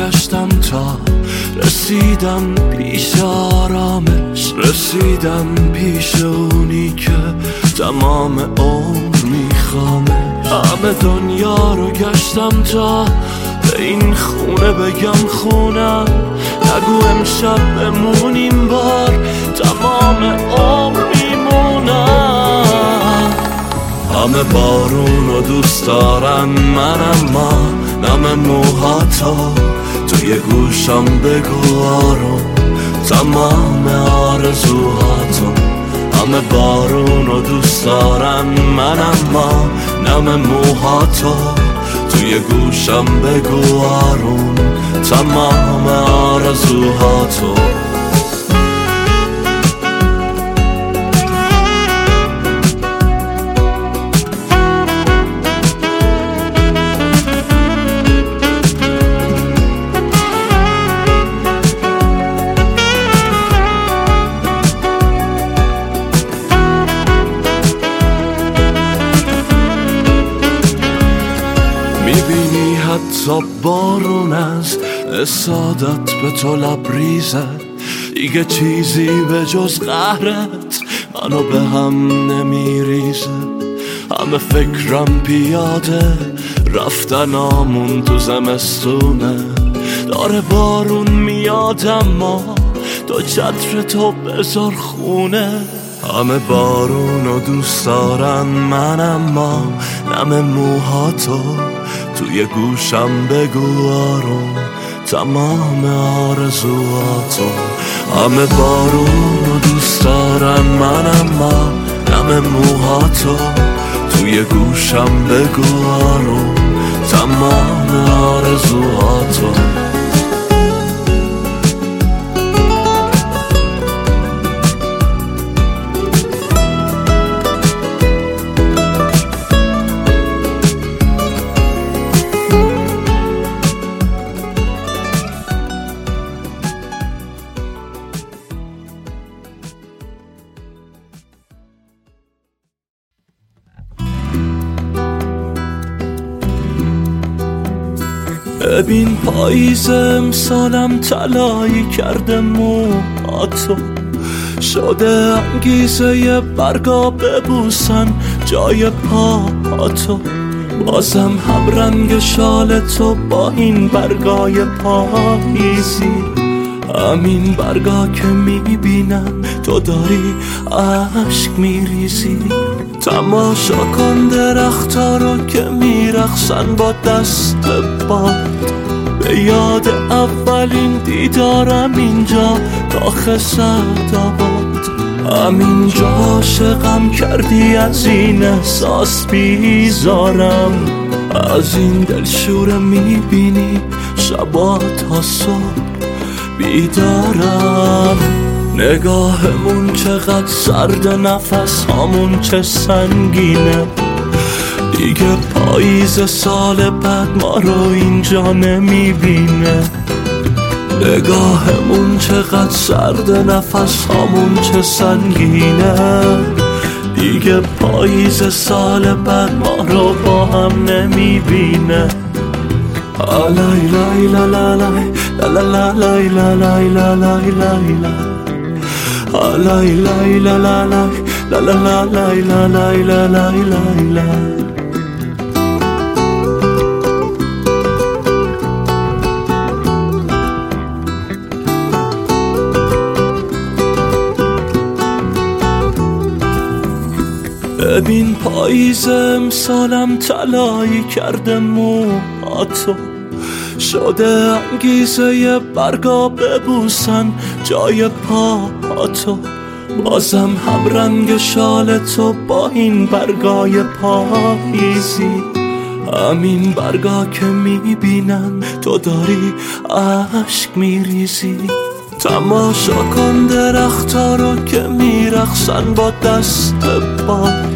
رو گشتم تا رسیدم پیش آرامش. رسیدم پیش اونی که تمام عمر میخوامش. همه دنیا رو گشتم تا به این خونه بگم خونم. نگو امشب بمونیم بار تمام عمر میمونم. همه بارون و دوست دارن من اما نم موهاتو توی گوشم بگو آروم تمام آرزوهاتو. همه بارون و دوست دارن من اما نم موهاتو. توی گوشم بگو آروم تمام آرزوهاتو. بارون از سادت به تو لبریزه دیگه چیزی به جز قهرت منو به هم نمیریزه. همه فکرم پیاده رفتن آمون تو زمستونه. داره بارون میاد اما تو چتر تو بذار خونه. همه بارون و دوست دارن من اما نم موهاتو توی گوشم بگو آروم تمام آرزوهاتو. همه بارون و دوست دارن من اما نم موهاتو. توی گوشم بگو آروم تمام آرزوهاتو. ببین پاییز امسالم تلایی کرده موهاتو شده انگیزه برگا ببوسن جای پاهاتو بازم هم رنگ شال تو با این برگای پاییزی همین برگا که می‌بینم تو داری عشق میریزی. تماشا کن درختا رو که میرخصن با دست باد به یاد اولین دیدارم اینجا. کاخ سعدآباد همینجا عاشقم کردی از این احساس بیزارم. از این دلشوره می‌بینی شبا تا صبح بیدارم. نگاهمون چقدر سرد نفس همون چه سنگینه. دیگه پاییز سال بعد ما رو اینجا نمی‌بینه نگاهمون چقدر سرد نفس همون چه سنگینه دیگه پاییز سال بعد ما رو با هم نمی‌بینه لای لای لا لا لای لا لا لای لا لای لا لای لای لای لای لا لا لای لا لا لای لا لای لا لای لای ببین پاییز امسالم تلایی کرده موهاتو شده انگیزه برگا ببوسن جای پاهاتو بازم هم رنگ شال تو با این برگای پاییزی. همین برگا که می‌بینن تو داری عشق میریزی. تماشا کن درختا رو که میرخصن با دست باد.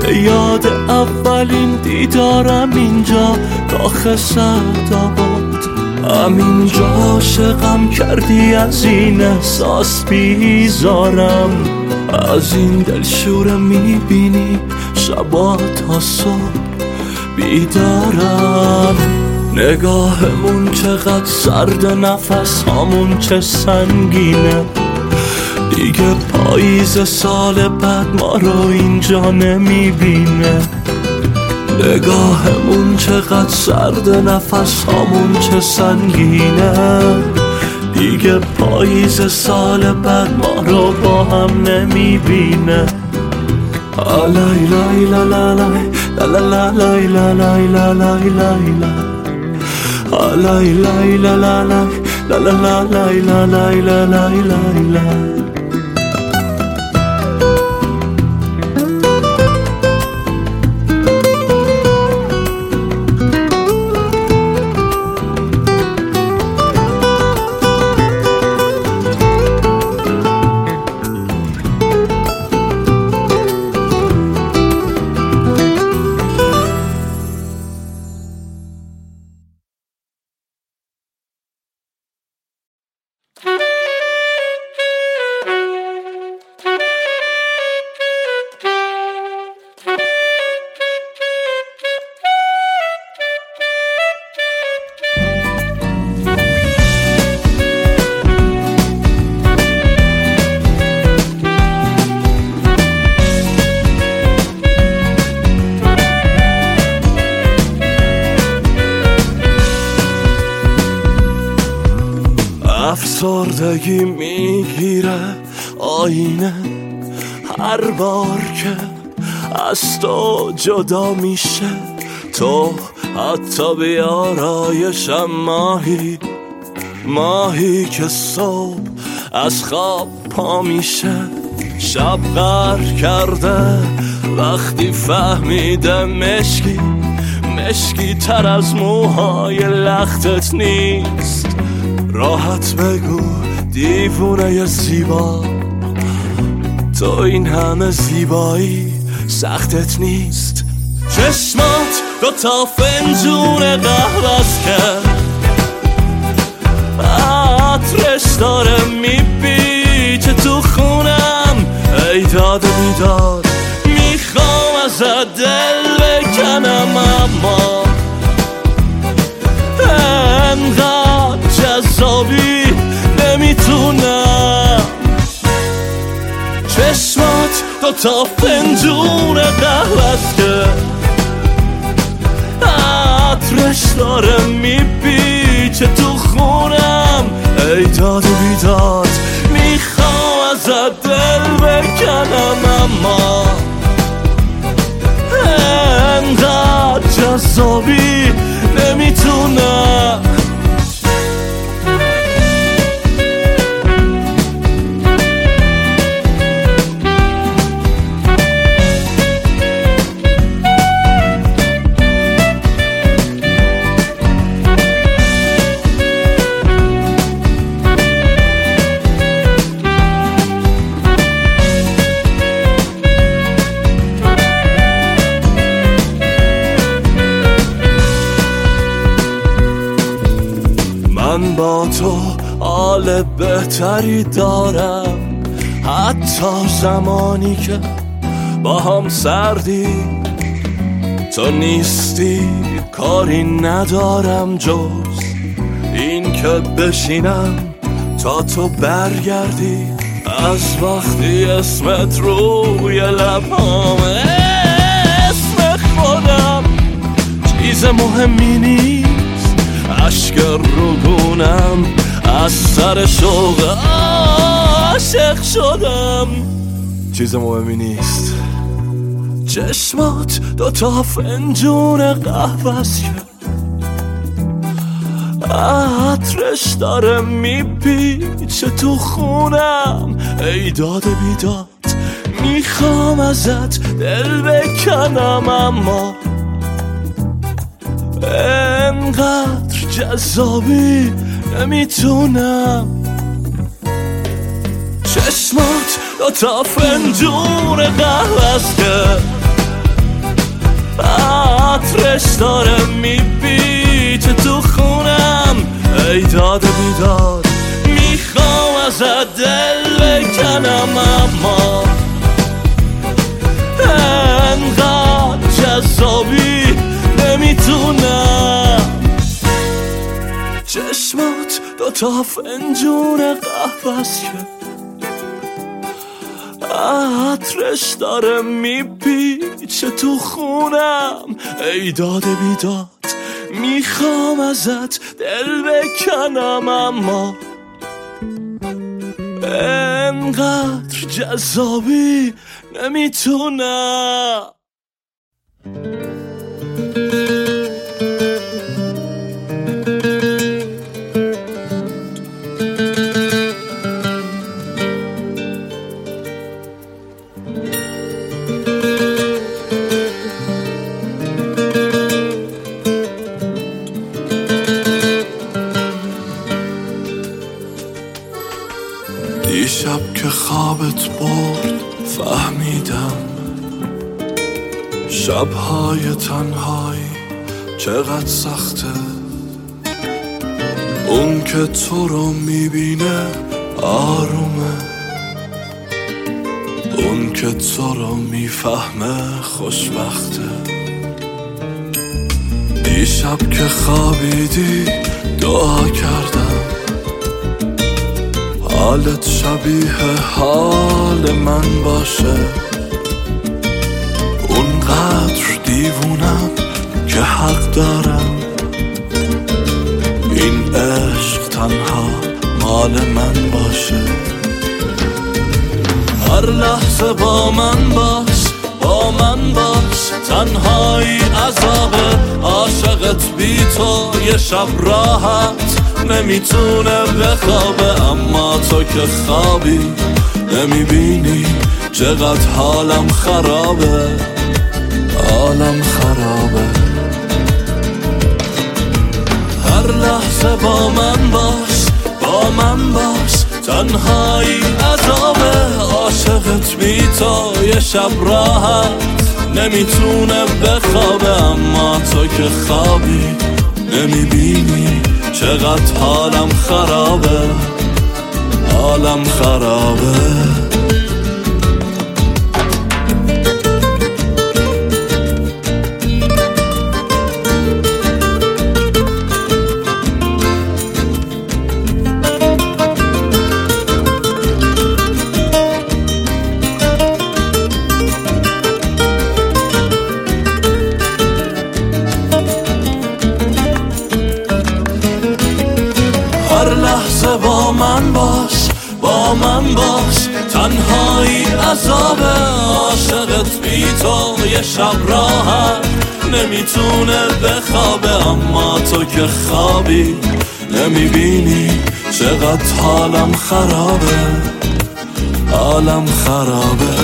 به یاد اولین دیدارم اینجا کاخ سعدآباد. همینجا عاشقم کردی از این احساس بیزارم. از این دلشوره می‌بینی شبا تا صبح بیدارم. نگاهمون چقدر سرد نفس همون چه سنگینه. دیگه پاییز سال بعد ما رو اینجا نمی‌بینه. نگاهمون چقدر سرد نفس همون چه سنگینه. دیگه پاییز سال بعد ما رو با هم نمی‌بینه. آلای لای لا لا لای لا لا لا لا لا لا لا لا لا لا لا لا لا افسردگی می‌گیره. آینه هر بار که از تو جدا میشه. تو حتی بیارایشم ماهی ماهی که صبح از خواب پا میشه. شب غر کرده وقتی فهمیده مشکی مشکی تر از موهای لختت نیست. راحت بگو. دیوونه زیبا. تو این همه زیبایی سختت نیست. چشمات دو تا فنجون قهوست کرد عطرش داره میپیچه تو خونم. ای داد بیداد می‌خوام از دل بکنم اما انقدر جذابی چشمات دو تا پنجون قهوست که عطرش داره میپیچه تو خونم. ای داد و بیداد می‌خوام از دل بکنم اما انقدر جذابی نمی‌تونم بهتری دارم. حتی زمانی که با هم سردی. تو نیستی کاری ندارم جز این که بشینم تا تو برگردی. از وقتی اسمت روی لبام اسم خودم چیز مهمی نیست. اشک روگونم از سر شوق عاشق شدم. چیز مهمی نیست. چشمات دوتا فنجون قهوه کرد عطرش داره میپیچه تو خونم. ای داد بیداد می‌خوام ازت دل بکنم اما انقدر جذابی نمی‌تونم. چشمات دو تا فنجون قهوه که عطرش داره میپیچه تو خونم. ای داد بیداد می‌خوام ازت دل بکنم اما انقدر جذابی نمی‌تونم. دوتا فنجون قهوست که عطرش داره میپیچه تو خونم. ای داد بیداد می‌خوام ازت دل بکنم اما انقدر جذابی نمی‌تونم. شبهای تنهایی چقدر سخته. اون که تو رو می‌بینه آرومه. اون که تو رو می‌فهمه خوشبخته. دیشب که خوابیدی دعا کردم. حالت شبیه حال من باشه. دارم. این عشق تنها مال من باشه. هر لحظه با من باش با من باش. تنهایی عذابه عاشقت بی تو یه شب راحت نمی‌تونه بخوابه. اما تو که خوابی نمی‌بینی چقدر حالم خرابه. حالم خرابه. هر لحظه با من باش با من باش. تنهایی عذابه عاشقت بی تو یه شب راحت. نمی‌تونه بخوابه اما تو که خوابی نمی‌بینی چقدر حالم خرابه. حالم خرابه. که خوابی نمی‌بینی چقدر حالم خرابه حالم خرابه.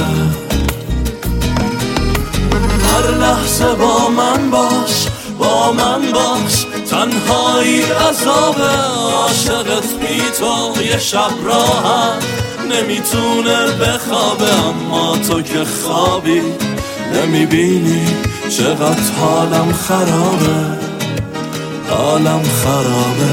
هر لحظه با من باش با من باش تنهایی عذابه. عاشقت بی تو یه شب راحت نمی‌تونه بخوابه اما تو که خوابی نمی‌بینی چقدر حالم خرابه. حالم خرابه.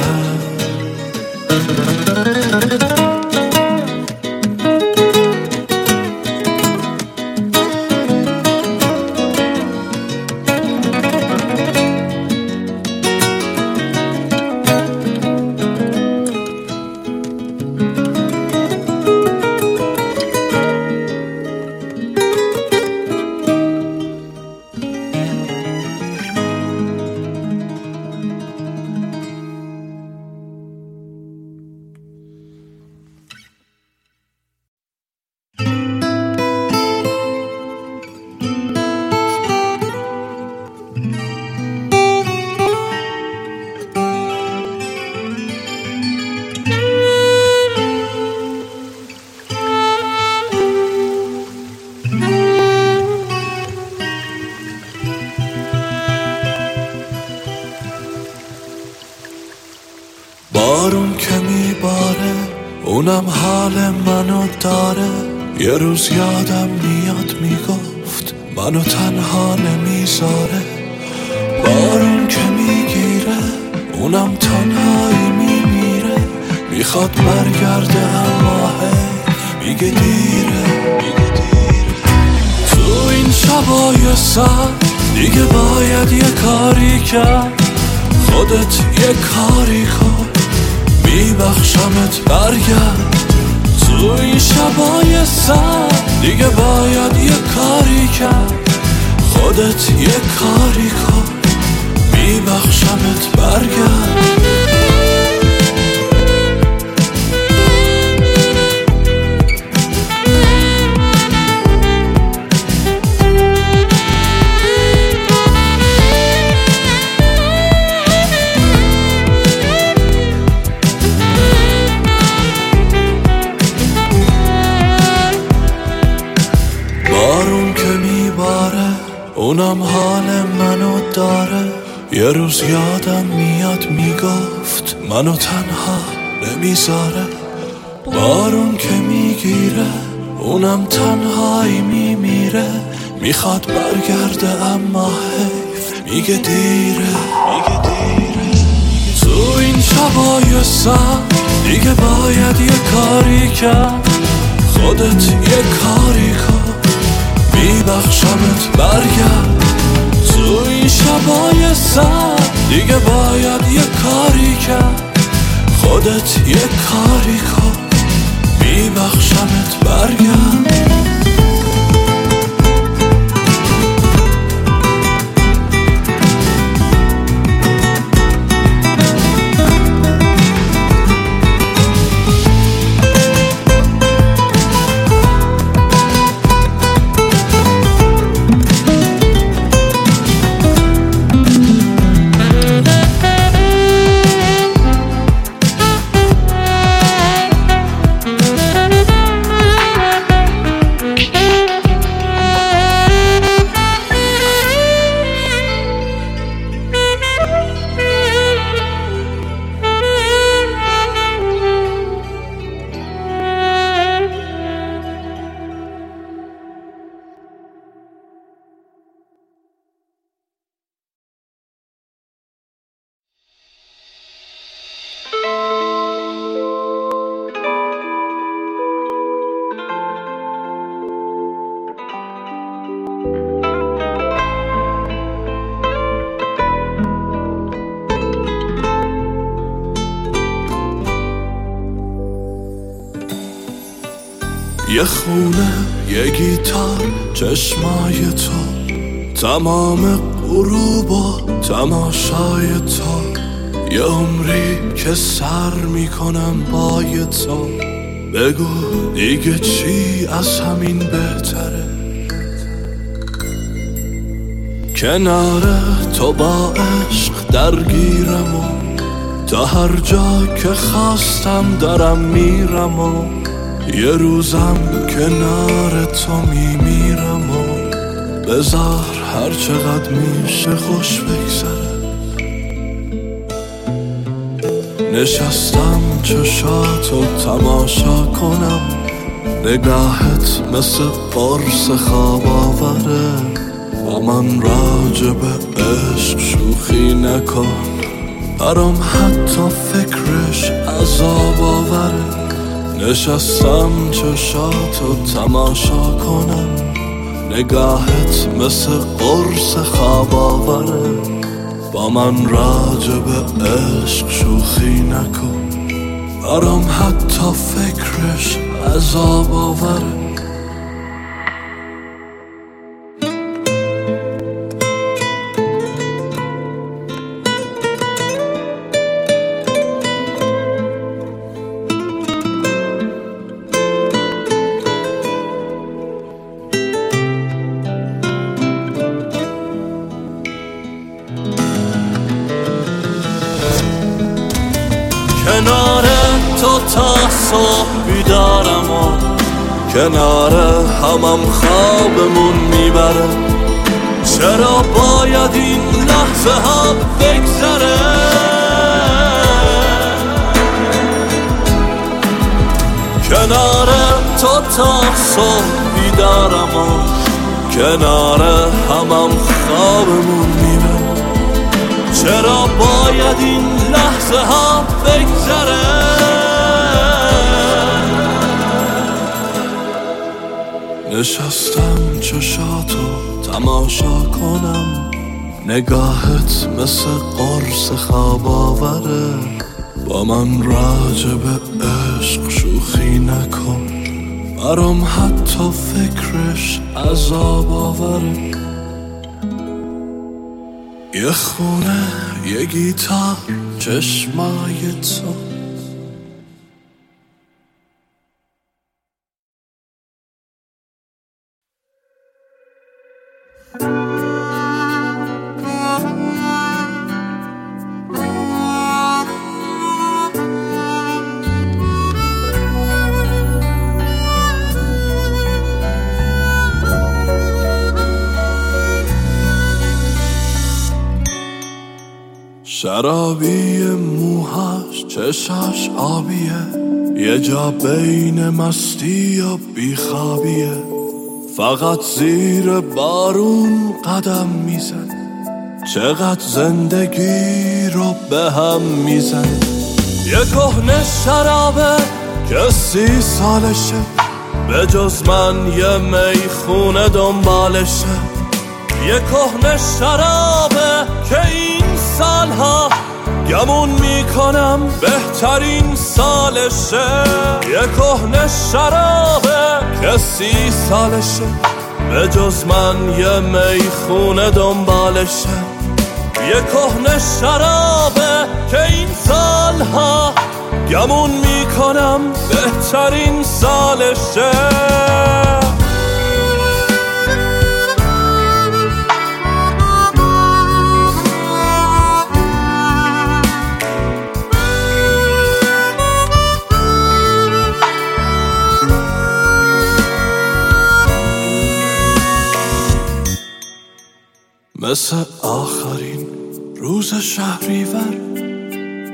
یادم میاد می‌گفت منو تنها نمی‌ذاره. بارون که می‌گیره اونم تنهایی میمیره. می‌خواد برگرده اما میگه دیره تو این شبای سر دیگه باید یه کاری کرد. خودت یه کاری کن میبخشمت برگرد. تو این شبای سر دیگه باید یه کاری کرد. خودت یه کاری کن. میبخشمت برگرد. اونم حال منو داره. یه روز یادم میاد می‌گفت منو تنها نمی‌ذاره. بارون که می‌گیره اونم تنهایی میمیره. می‌خواد برگرده اما حیف میگه دیره میگه دیره. تو این شبای سر دیگه باید یه کاری کرد. خودت یه کاری کن. میبخشمت. برگرد تو این شبای سر. دیگه باید یه کاری کرد. خودت یه کاری کن. میبخشمت. برگرد. گیتار چشمای تو تمام غروب و تماشای تو. یه عمری که سر می‌کنم بای تو. بگو دیگه چی از همین بهتره؟ کنار تو با عشق درگیرم و تا هر جا که خواستم دارم میرم و یه روزم کنار تو میمیرم و بذار هر چقدر میشه خوش بگذره. نشستم چشاتو تماشا کنم نگاهت مثل قرص خواب آوره با من راجب عشق شوخی نکن. برام حتی فکرش عذاب آوره. نشستم چشاتو تماشا کنم. نگاهت مثل قرص خواب آوره با من راجب عشق شوخی نکن. برام حتی فکرش عذاب آوره چرا باید این لحظه ها بگذره؟ کنار تو تا صبح بیدارم و کنار همم خوابمون می‌بره چرا باید این لحظه ها بگذره؟ نشستم چشاتو تماشا کنم. نگاهت مثل قرص خواب آوره. با من راجب عشق شوخی نکن. برام حتی فکرش عذاب آوره. یه خونه یه گیتار چشمای تو. شرابی موهاش چشاش آبیه. یه جا بین مستی و بیخوابیه. فقط زیر بارون قدم میزن. چقدر زندگی رو به هم میزن. یه کهنه شرابه که سی سالشه. به جز من یه می‌خونه دنبالشه. یه کهنه شرابه که این سالها گمون می‌کنم بهترین سالشه یه کهنه شرابه که سی سالشه. به جز من یه می‌خونه دنبالشه. یه کهنه شرابه که این سالها گمون می‌کنم بهترین سالشه مثل آخرین روز شهریور.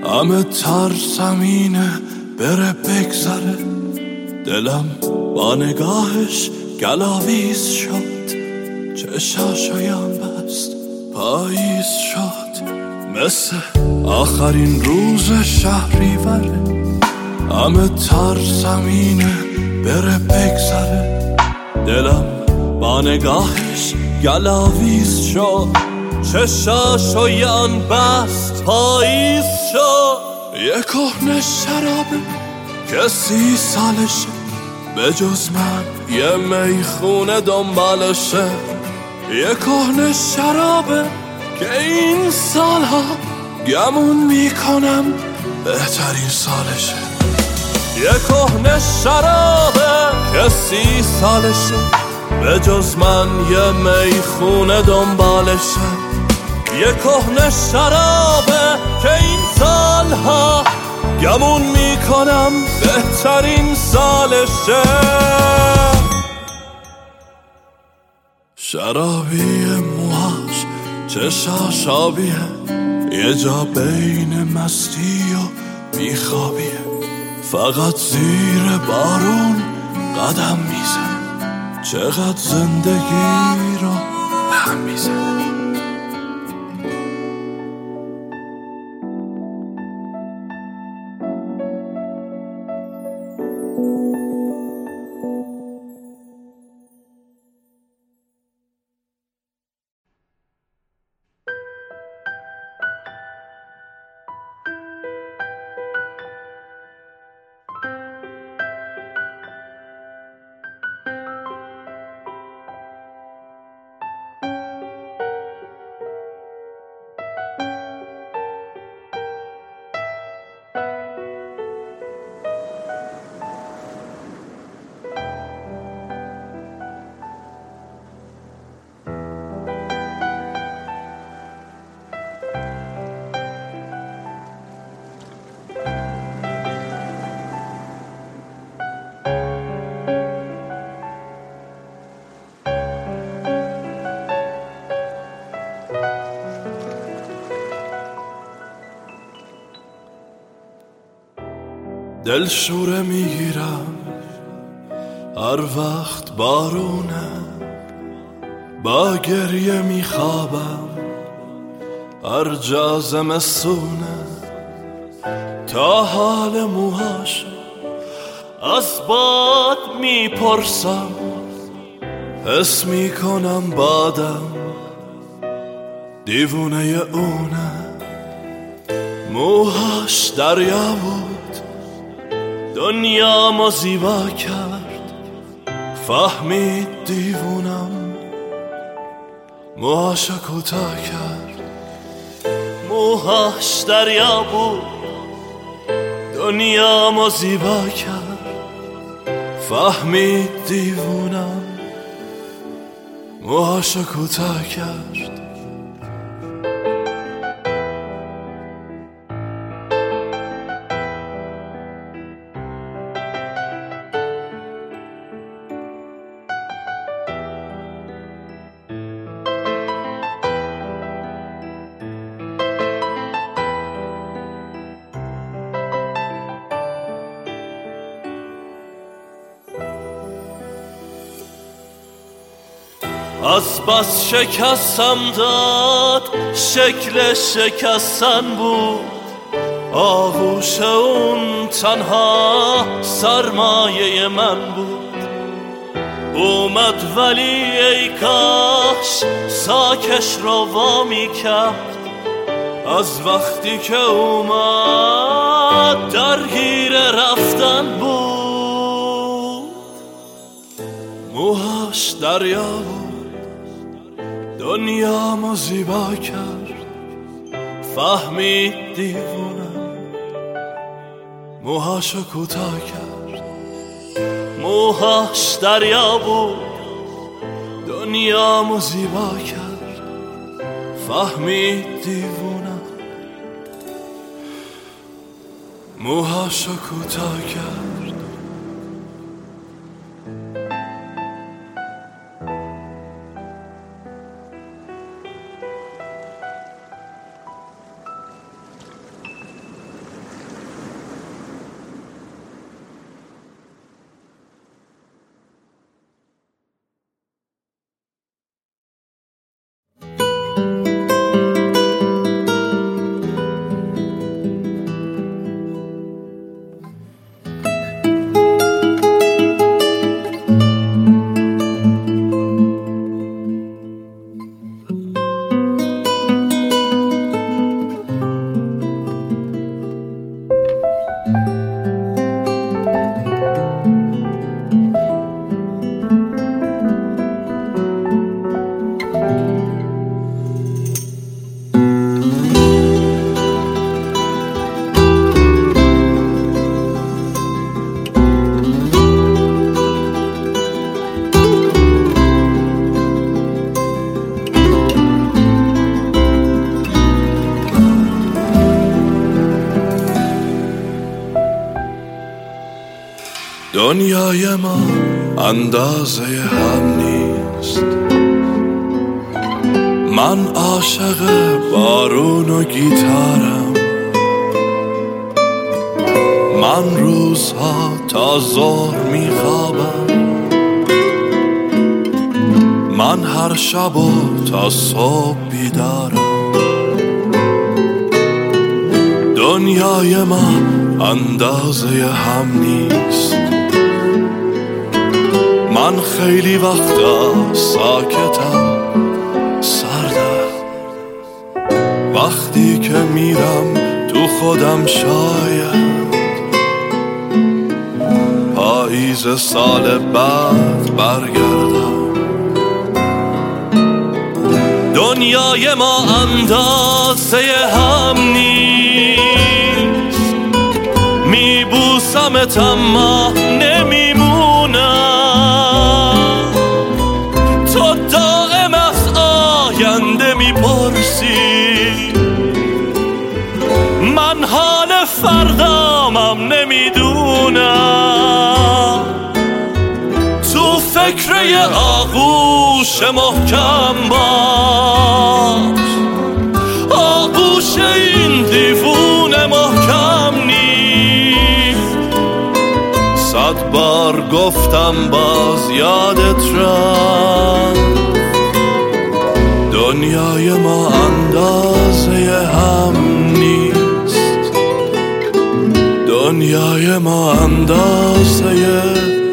همه ترسمینه بره بگذره. دلم با نگاهش گلاویز شد. چشاشایم بست پاییز شد. مثل آخرین روز شهریوره همه ترسمینه بره بگذره. دلم با نگاهش گلاویز شد چشاشو یان بست پاییز شد یه کهنه شرابه که سی سالشه به جز من یه می‌خونه دنبالشه. یه کهنه شرابه که این سالها گمون می‌کنم بهترین سالشه. یه کهنه شرابه که سی سالشه به جز من یه می‌خونه دنبالشه یه کهنه شرابه که این سالها گمون می‌کنم بهترین سالشه شرابی موهاش چشاش آبیه یه جا بین مستی و بیخوابیه فقط زیر بارون قدم میزن چقدر زندگی رو به هم می‌زنه دل شوره می‌گیرم. هر وقت بارونه با گریه میخوابم. هر جا زمستونه تا حال موهاش از باد می‌پرسم. حس می‌کنم بادم دیوونه اونه. موهاش دریا بود. دنیا ما زیبا کرد. فهمید دیوونم. موهاش کوتاه کرد. موهاش دریا بود. دنیا ما زیبا کرد. فهمید دیوونم. موهاش کوتاه کرد. بس شکستم داد شکل شکستن بود. آغوش اون تنها سرمایه من بود. اومد ولی ای کاش ساکش رو وامی کرد. از وقتی که اومد درگیر رفتن بود. موهاش دریا بود. دنیا ما زیبا کرد. فهمید دیوونم. موهاشو کوتاه کرد. موهاش دریا بود. دنیا ما زیبا کرد. فهمید دیوونم. موهاشو کوتاه کرد. اندازه هم نیست. من عاشق بارون و گیتارم. من روزها تا ظهر میخوابم. من هر شب و تا صبح بیدارم. دنیای ما اندازه هم نیست. من خیلی وقتا ساکتم سردم. وقتی که میرم تو خودم شاید. پاییز سال بعد برگردم. دنیای ما اندازه هم نیست. میبوسمت اما آغوش محکم باش. آغوش این دیوون محکم نیست. صد بار گفتم باز یادت رفت دنیای ما اندازه هم نیست. دنیای ما اندازه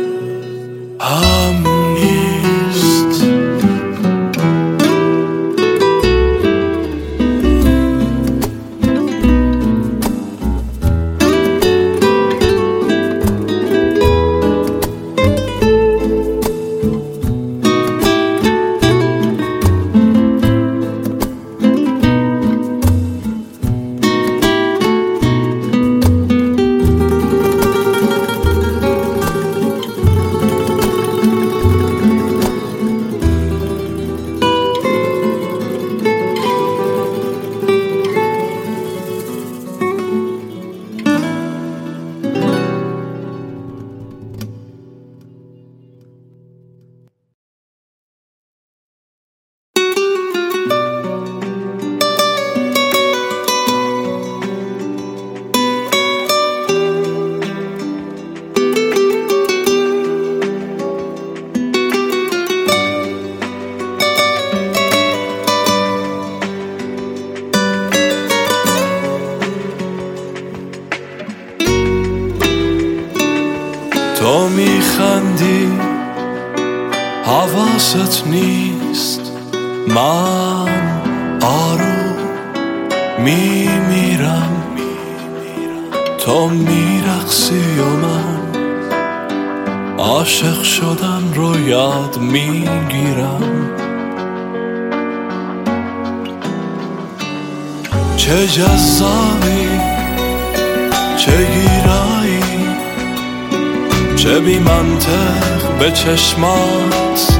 چشمات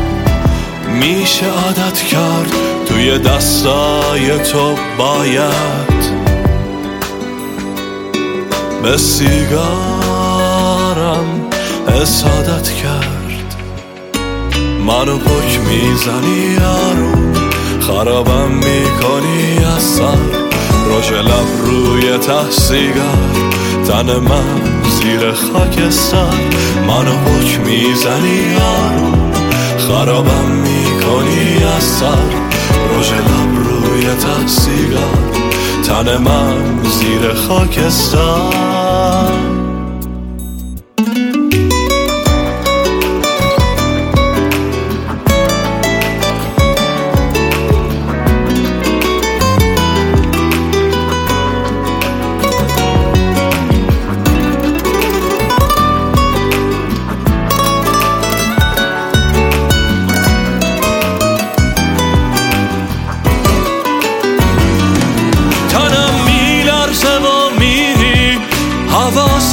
میشه عادت کرد توی دستای تو باید به سیگارم حسادت کرد. منو پک می‌زنی یارو خرابم می‌کنی از سر روش لب روی ته سیگار تن من زیر خاکستر منو حک می‌زنی یارو. خرابم می‌کنی از سر. روش لب روی سیگار تن من زیر خاکستر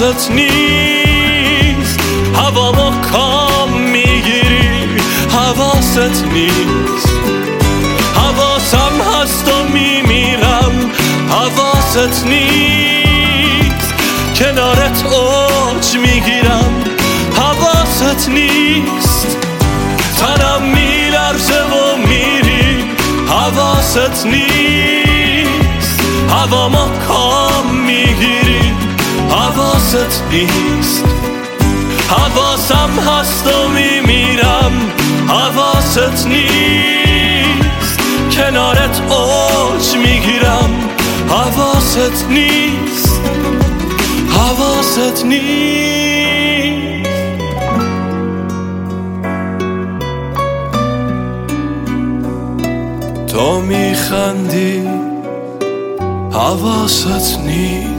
حواست نیست. هوا کام می‌گیری. حواست نیست. حواسم هست و میمیرم. حواست نیست. کنارت اوج می‌گیرم. حواست نیست. تنم میلرزه و میری. حواست نیست. هوا ما کام حواست نیست. حواسم هست و میمیرم. حواست نیست. کنارت اوج می‌گیرم. حواست نیست. حواست نیست. تو میخندی. حواست نیست.